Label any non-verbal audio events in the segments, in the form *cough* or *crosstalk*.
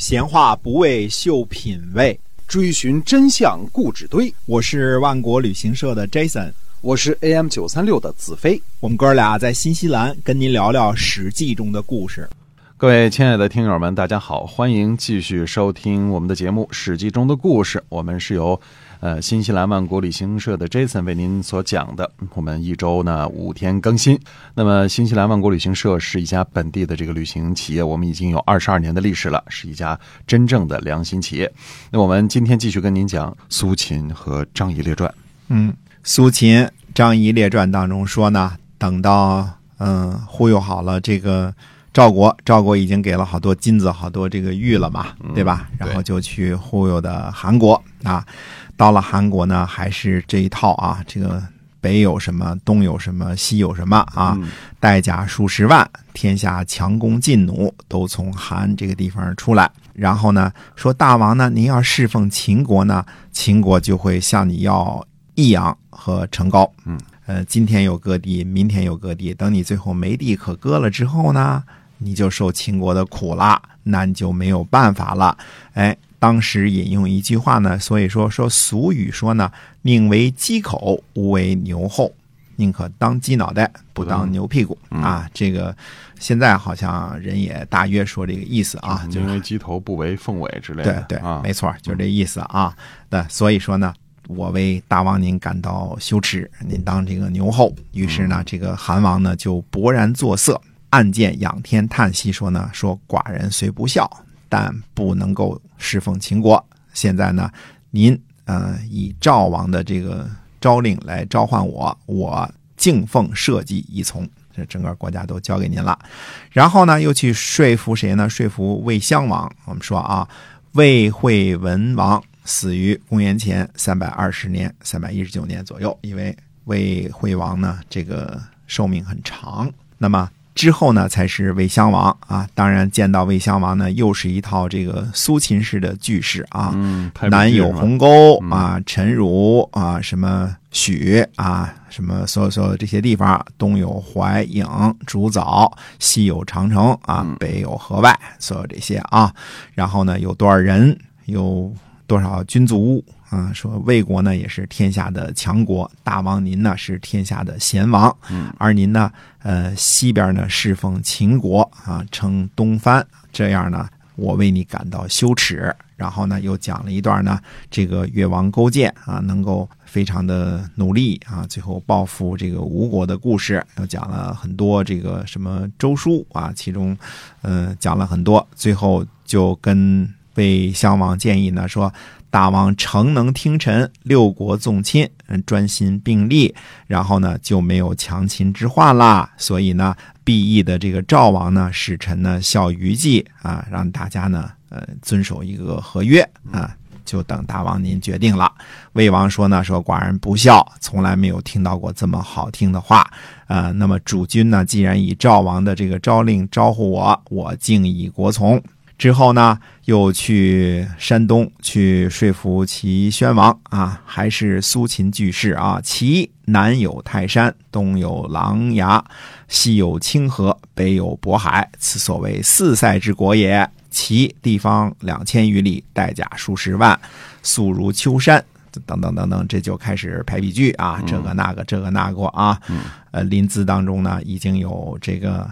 闲话不为秀品味，追寻真相故纸堆。我是万国旅行社的 Jason，我是 AM 九三六的子飞。我们哥俩在新西兰跟您聊聊《史记》中的故事。各位亲爱的听友们，大家好，欢迎继续收听我们的节目《史记》中的故事。我们是由呃新西兰万国旅行社的 Jason 为您所讲的。我们一周呢五天更新。那么新西兰万国旅行社是一家本地的这个旅行企业，我们已经有二十二年的历史了，是一家真正的良心企业。那我们今天继续跟您讲苏秦和张仪列传。嗯，苏秦张仪列传当中说呢，等到嗯忽悠好了这个。赵国，赵国已经给了好多金子、好多这个玉了嘛，对吧？然后就去忽悠的韩国啊。到了韩国呢，还是这一套啊。这个北有什么，东有什么，西有什么啊？带甲数十万，天下强弓劲弩都从韩这个地方出来。然后呢，说大王呢，您要侍奉秦国呢，秦国就会向你要益阳和成高。嗯，呃，今天有割地，明天有割地，等你最后没地可割了之后呢？你就受秦国的苦了，那你就没有办法了。哎，当时引用一句话呢，所以说说俗语说呢，宁为鸡口，无为牛后，宁可当鸡脑袋，不当牛屁股啊。这个现在好像人也大约说这个意思啊，就因为 *laughs* 鸡头不为凤尾之类的。对对，没错，就这意思啊。那所以说呢，我为大王您感到羞耻，您当这个牛后。于是呢，这个韩王呢就勃然作色。暗箭仰天叹息说呢：“说寡人虽不孝，但不能够侍奉秦国。现在呢，您呃以赵王的这个诏令来召唤我，我敬奉社稷一从。这整个国家都交给您了。然后呢，又去说服谁呢？说服魏襄王。我们说啊，魏惠文王死于公元前三百二十年，三百一十九年左右。因为魏惠王呢，这个寿命很长。那么。”之后呢，才是魏襄王啊。当然，见到魏襄王呢，又是一套这个苏秦式的句式啊。嗯，南有鸿沟啊，陈如啊，什么许啊，什么所有所有这些地方，东有淮颍、竹藻，西有长城啊，北有河外，所有这些啊。然后呢，有多少人？有多少军卒？啊，说魏国呢也是天下的强国，大王您呢是天下的贤王，嗯，而您呢，呃，西边呢侍奉秦国啊，称东藩，这样呢，我为你感到羞耻。然后呢，又讲了一段呢，这个越王勾践啊，能够非常的努力啊，最后报复这个吴国的故事，又讲了很多这个什么周书啊，其中，嗯，讲了很多，最后就跟魏襄王建议呢说。大王诚能听臣，六国纵亲，专心并立，然后呢就没有强秦之患啦。所以呢，毕义的这个赵王呢，使臣呢效于计啊，让大家呢呃遵守一个合约啊，就等大王您决定了。魏王说呢，说寡人不孝，从来没有听到过这么好听的话啊。那么主君呢，既然以赵王的这个诏令招呼我，我敬以国从。之后呢，又去山东去说服齐宣王啊，还是苏秦句式啊。齐南有泰山，东有琅琊，西有清河，北有渤海，此所谓四塞之国也。齐地方两千余里，带甲数十万，素如丘山，等等等等，这就开始排比句啊，这个那个，这个那个啊。呃，临淄当中呢，已经有这个。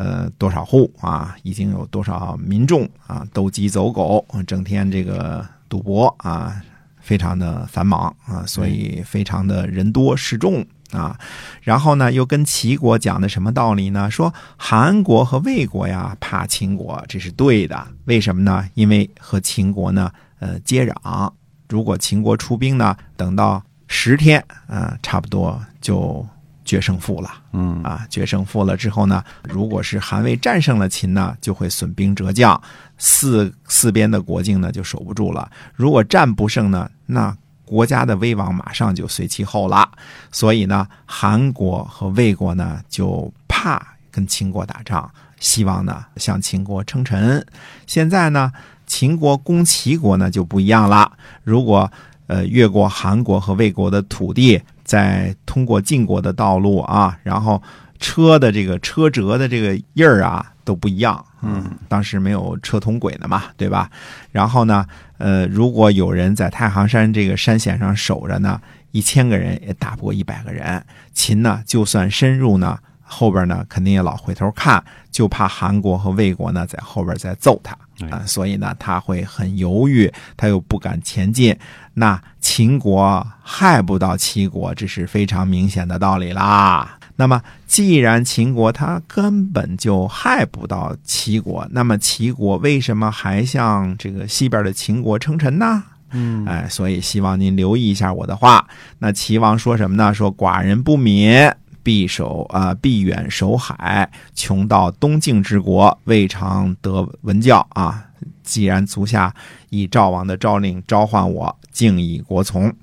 呃，多少户啊？已经有多少民众啊？斗鸡走狗，整天这个赌博啊，非常的繁忙啊，所以非常的人多势众啊。然后呢，又跟齐国讲的什么道理呢？说韩国和魏国呀怕秦国，这是对的。为什么呢？因为和秦国呢，呃，接壤。如果秦国出兵呢，等到十天，呃，差不多就。决胜负了，嗯啊，决胜负了之后呢，如果是韩魏战胜了秦呢，就会损兵折将，四四边的国境呢就守不住了。如果战不胜呢，那国家的威望马上就随其后了。所以呢，韩国和魏国呢就怕跟秦国打仗，希望呢向秦国称臣。现在呢，秦国攻齐国呢就不一样了。如果呃越过韩国和魏国的土地。再通过晋国的道路啊，然后车的这个车辙的这个印儿啊，都不一样。嗯，当时没有车同轨的嘛，对吧？然后呢，呃，如果有人在太行山这个山险上守着呢，一千个人也打不过一百个人。秦呢，就算深入呢，后边呢肯定也老回头看，就怕韩国和魏国呢在后边再揍他啊，所以呢他会很犹豫，他又不敢前进。那秦国害不到齐国，这是非常明显的道理啦。那么，既然秦国他根本就害不到齐国，那么齐国为什么还向这个西边的秦国称臣呢？嗯，哎，所以希望您留意一下我的话。那齐王说什么呢？说寡人不敏，必守啊，必远守海，穷到东晋之国，未尝得闻教啊。既然足下以赵王的诏令召唤我，敬以国从。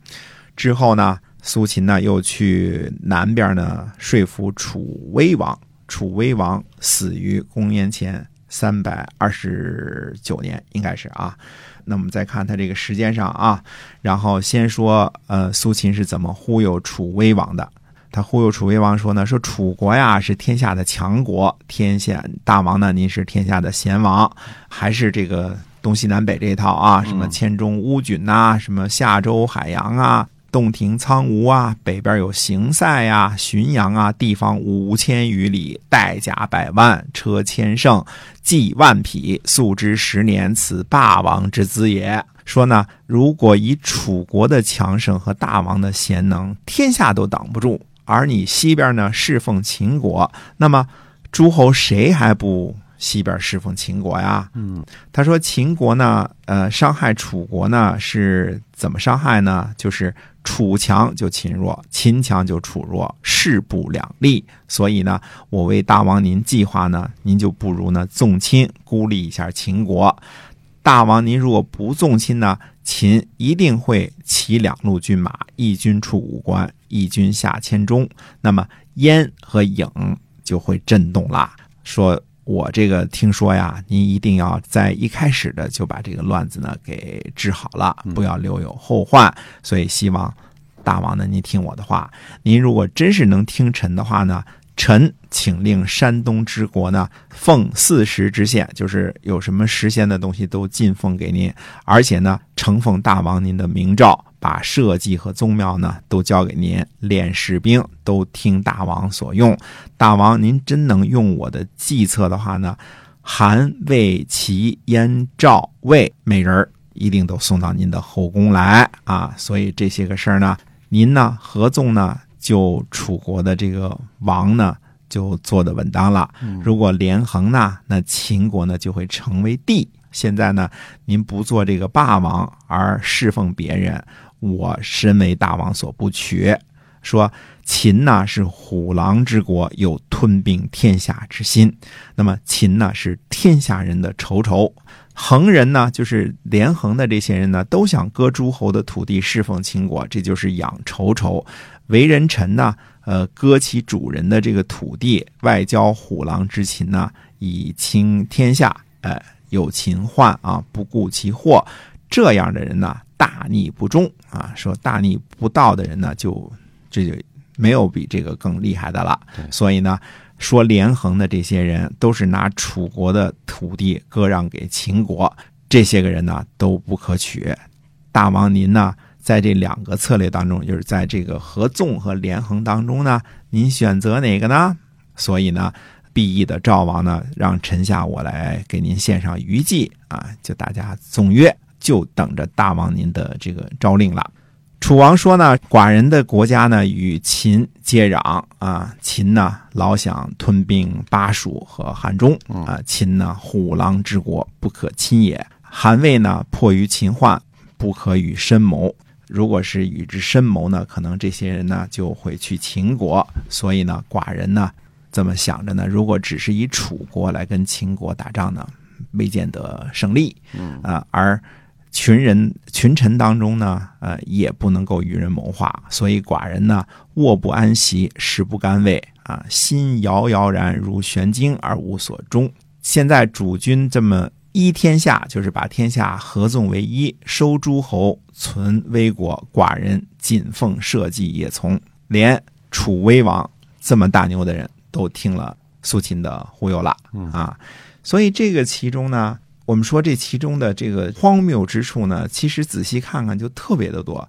之后呢？苏秦呢，又去南边呢说服楚威王。楚威王死于公元前三百二十九年，应该是啊。那我们再看他这个时间上啊，然后先说呃，苏秦是怎么忽悠楚威王的？他忽悠楚威王说呢，说楚国呀是天下的强国，天下大王呢您是天下的贤王，还是这个东西南北这一套啊？什么千中乌郡呐，什么夏州海洋啊？洞庭苍梧啊，北边有行塞呀、浔阳啊，地方五千余里，带甲百万，车千乘，骑万匹，素之十年，此霸王之资也。说呢，如果以楚国的强盛和大王的贤能，天下都挡不住。而你西边呢，侍奉秦国，那么诸侯谁还不？西边侍奉秦国呀，嗯，他说秦国呢，呃，伤害楚国呢是怎么伤害呢？就是楚强就秦弱，秦强就楚弱，势不两立。所以呢，我为大王您计划呢，您就不如呢纵亲孤立一下秦国。大王您如果不纵亲呢，秦一定会骑两路军马，一军出武关，一军下千中，那么燕和郢就会震动啦。说。我这个听说呀，您一定要在一开始的就把这个乱子呢给治好了，不要留有后患。所以希望大王呢，您听我的话。您如果真是能听臣的话呢，臣请令山东之国呢奉四时之献，就是有什么时鲜的东西都进奉给您，而且呢承奉大王您的明诏。把社稷和宗庙呢都交给您，练士兵都听大王所用。大王您真能用我的计策的话呢，韩、魏、齐、燕、赵、魏每人一定都送到您的后宫来啊！所以这些个事儿呢，您呢合纵呢，*clears throat* 就楚国的这个王呢就做的稳当了。如果连横呢，那秦国呢就会成为帝。现在呢，您不做这个霸王而侍奉别人。我身为大王所不取，说秦呢是虎狼之国，有吞并天下之心。那么秦呢是天下人的仇仇，横人呢就是连横的这些人呢，都想割诸侯的土地侍奉秦国，这就是养仇仇。为人臣呢，呃，割其主人的这个土地，外交虎狼之禽呢，以倾天下。呃，有秦患啊，不顾其祸，这样的人呢。大逆不忠啊！说大逆不道的人呢，就这就没有比这个更厉害的了。所以呢，说连横的这些人都是拿楚国的土地割让给秦国，这些个人呢都不可取。大王您呢，在这两个策略当中，就是在这个合纵和连横当中呢，您选择哪个呢？所以呢，毕义的赵王呢，让臣下我来给您献上余计啊，就大家纵约。就等着大王您的这个诏令了。楚王说呢，寡人的国家呢与秦接壤啊，秦呢老想吞并巴蜀和汉中啊，秦呢虎狼之国不可侵也。韩魏呢迫于秦患，不可与深谋。如果是与之深谋呢，可能这些人呢就会去秦国。所以呢，寡人呢这么想着呢，如果只是以楚国来跟秦国打仗呢，未见得胜利。嗯啊，而。群人群臣当中呢，呃，也不能够与人谋划，所以寡人呢，卧不安席，食不甘味啊，心摇摇然如悬惊而无所终。现在主君这么依天下，就是把天下合纵为一，收诸侯，存危国，寡人谨奉社稷，也从。连楚威王这么大牛的人都听了苏秦的忽悠了啊。所以这个其中呢，我们说这其中的这个荒谬之处呢，其实仔细看看就特别的多。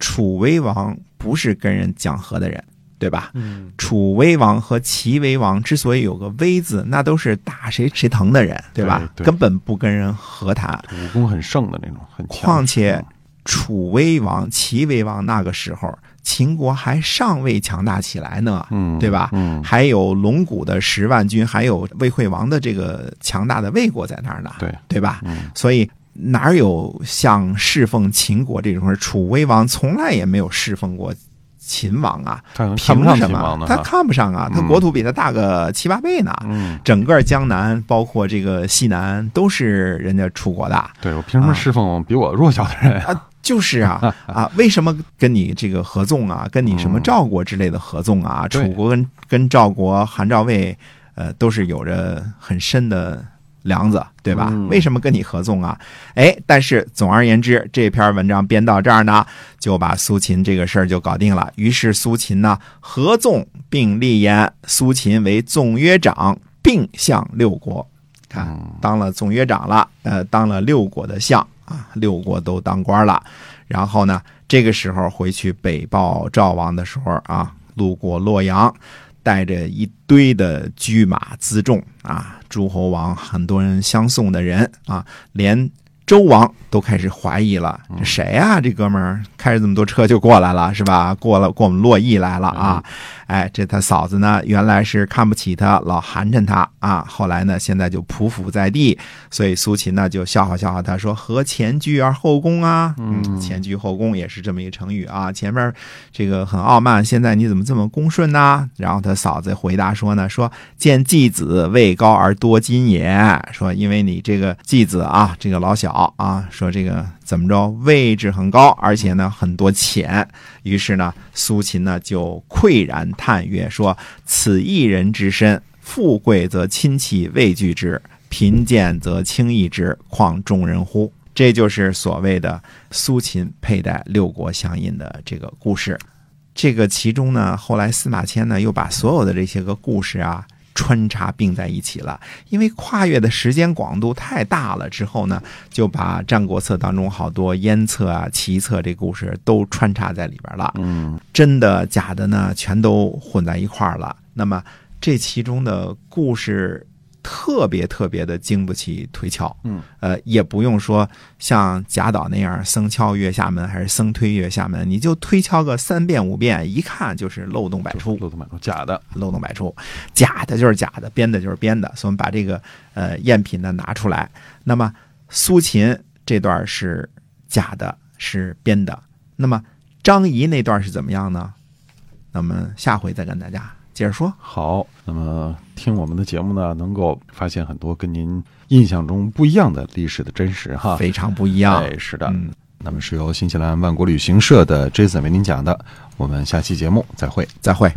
楚威王不是跟人讲和的人，对吧？嗯，楚威王和齐威王之所以有个威字，那都是打谁谁疼的人，对吧？对对根本不跟人和谈。武功很盛的那种，很强。况且楚威王、齐威王那个时候，秦国还尚未强大起来呢，嗯，对吧？嗯，还有龙骨的十万军，还有魏惠王的这个强大的魏国在那儿呢，对，对吧？嗯，所以哪有像侍奉秦国这种事？楚威王从来也没有侍奉过秦王啊，凭什么？他看不上啊，他嗯国土比他大个七八倍呢。嗯，整个江南，包括这个西南，都是人家楚国的。对我凭什么侍奉比我弱小的人？啊，就是啊啊，*laughs* 为什么跟你这个合纵啊，跟你什么赵国之类的合纵啊？楚国跟跟赵国、韩赵魏，呃，都是有着很深的梁子，对吧？嗯为什么跟你合纵啊？哎，但是总而言之，这篇文章编到这儿呢，就把苏秦这个事儿就搞定了。于是苏秦呢，合纵并立言，苏秦为纵约长，并相六国。看，嗯当了纵约长了，呃，当了六国的相啊，六国都当官了。然后呢，这个时候回去北报赵王的时候啊，路过洛阳，带着一堆的车马辎重啊，诸侯王很多人相送的人啊，连周王都开始怀疑了，这谁啊？这哥们儿开着这么多车就过来了，是吧？过了过我们洛邑来了啊！哎，这他嫂子呢，原来是看不起他，老寒碜他啊。后来呢，现在就匍匐在地，所以苏秦呢就笑话笑话他说：“何前居而后恭啊？”嗯，前居后恭也是这么一个成语啊。前面这个很傲慢，现在你怎么这么恭顺呢？然后他嫂子回答说呢：“说见继子位高而多金也，说因为你这个继子啊，这个老小啊，说这个怎么着位置很高，而且呢很多钱。于是呢，苏秦呢就喟然叹曰：“说此一人之身，富贵则亲戚畏惧之，贫贱则轻易之，况众人乎？”这就是所谓的苏秦佩戴六国相印的这个故事。这个其中呢，后来司马迁呢又把所有的这些个故事啊穿插并在一起了，因为跨越的时间广度太大了。之后呢，就把《战国策》当中好多燕策啊、齐策这故事都穿插在里边了。嗯，真的假的呢，全都混在一块儿了。那么这其中的故事特别特别的经不起推敲，嗯，呃，也不用说像贾岛那样僧敲月下门还是僧推月下门，你就推敲个三遍五遍，一看就是漏洞百出，漏洞百出，假的。漏洞百出，假的就是假的，编的就是编的。所以我们把这个呃赝品呢拿出来。那么苏秦这段是假的，是编的。那么张仪那段是怎么样呢？那么下回再跟大家接着说。好，那么听我们的节目呢，能够发现很多跟您印象中不一样的历史的真实哈。非常不一样。对，是的。嗯，那么是由新西兰万国旅行社的 Jason 为您讲的。我们下期节目再会。再会。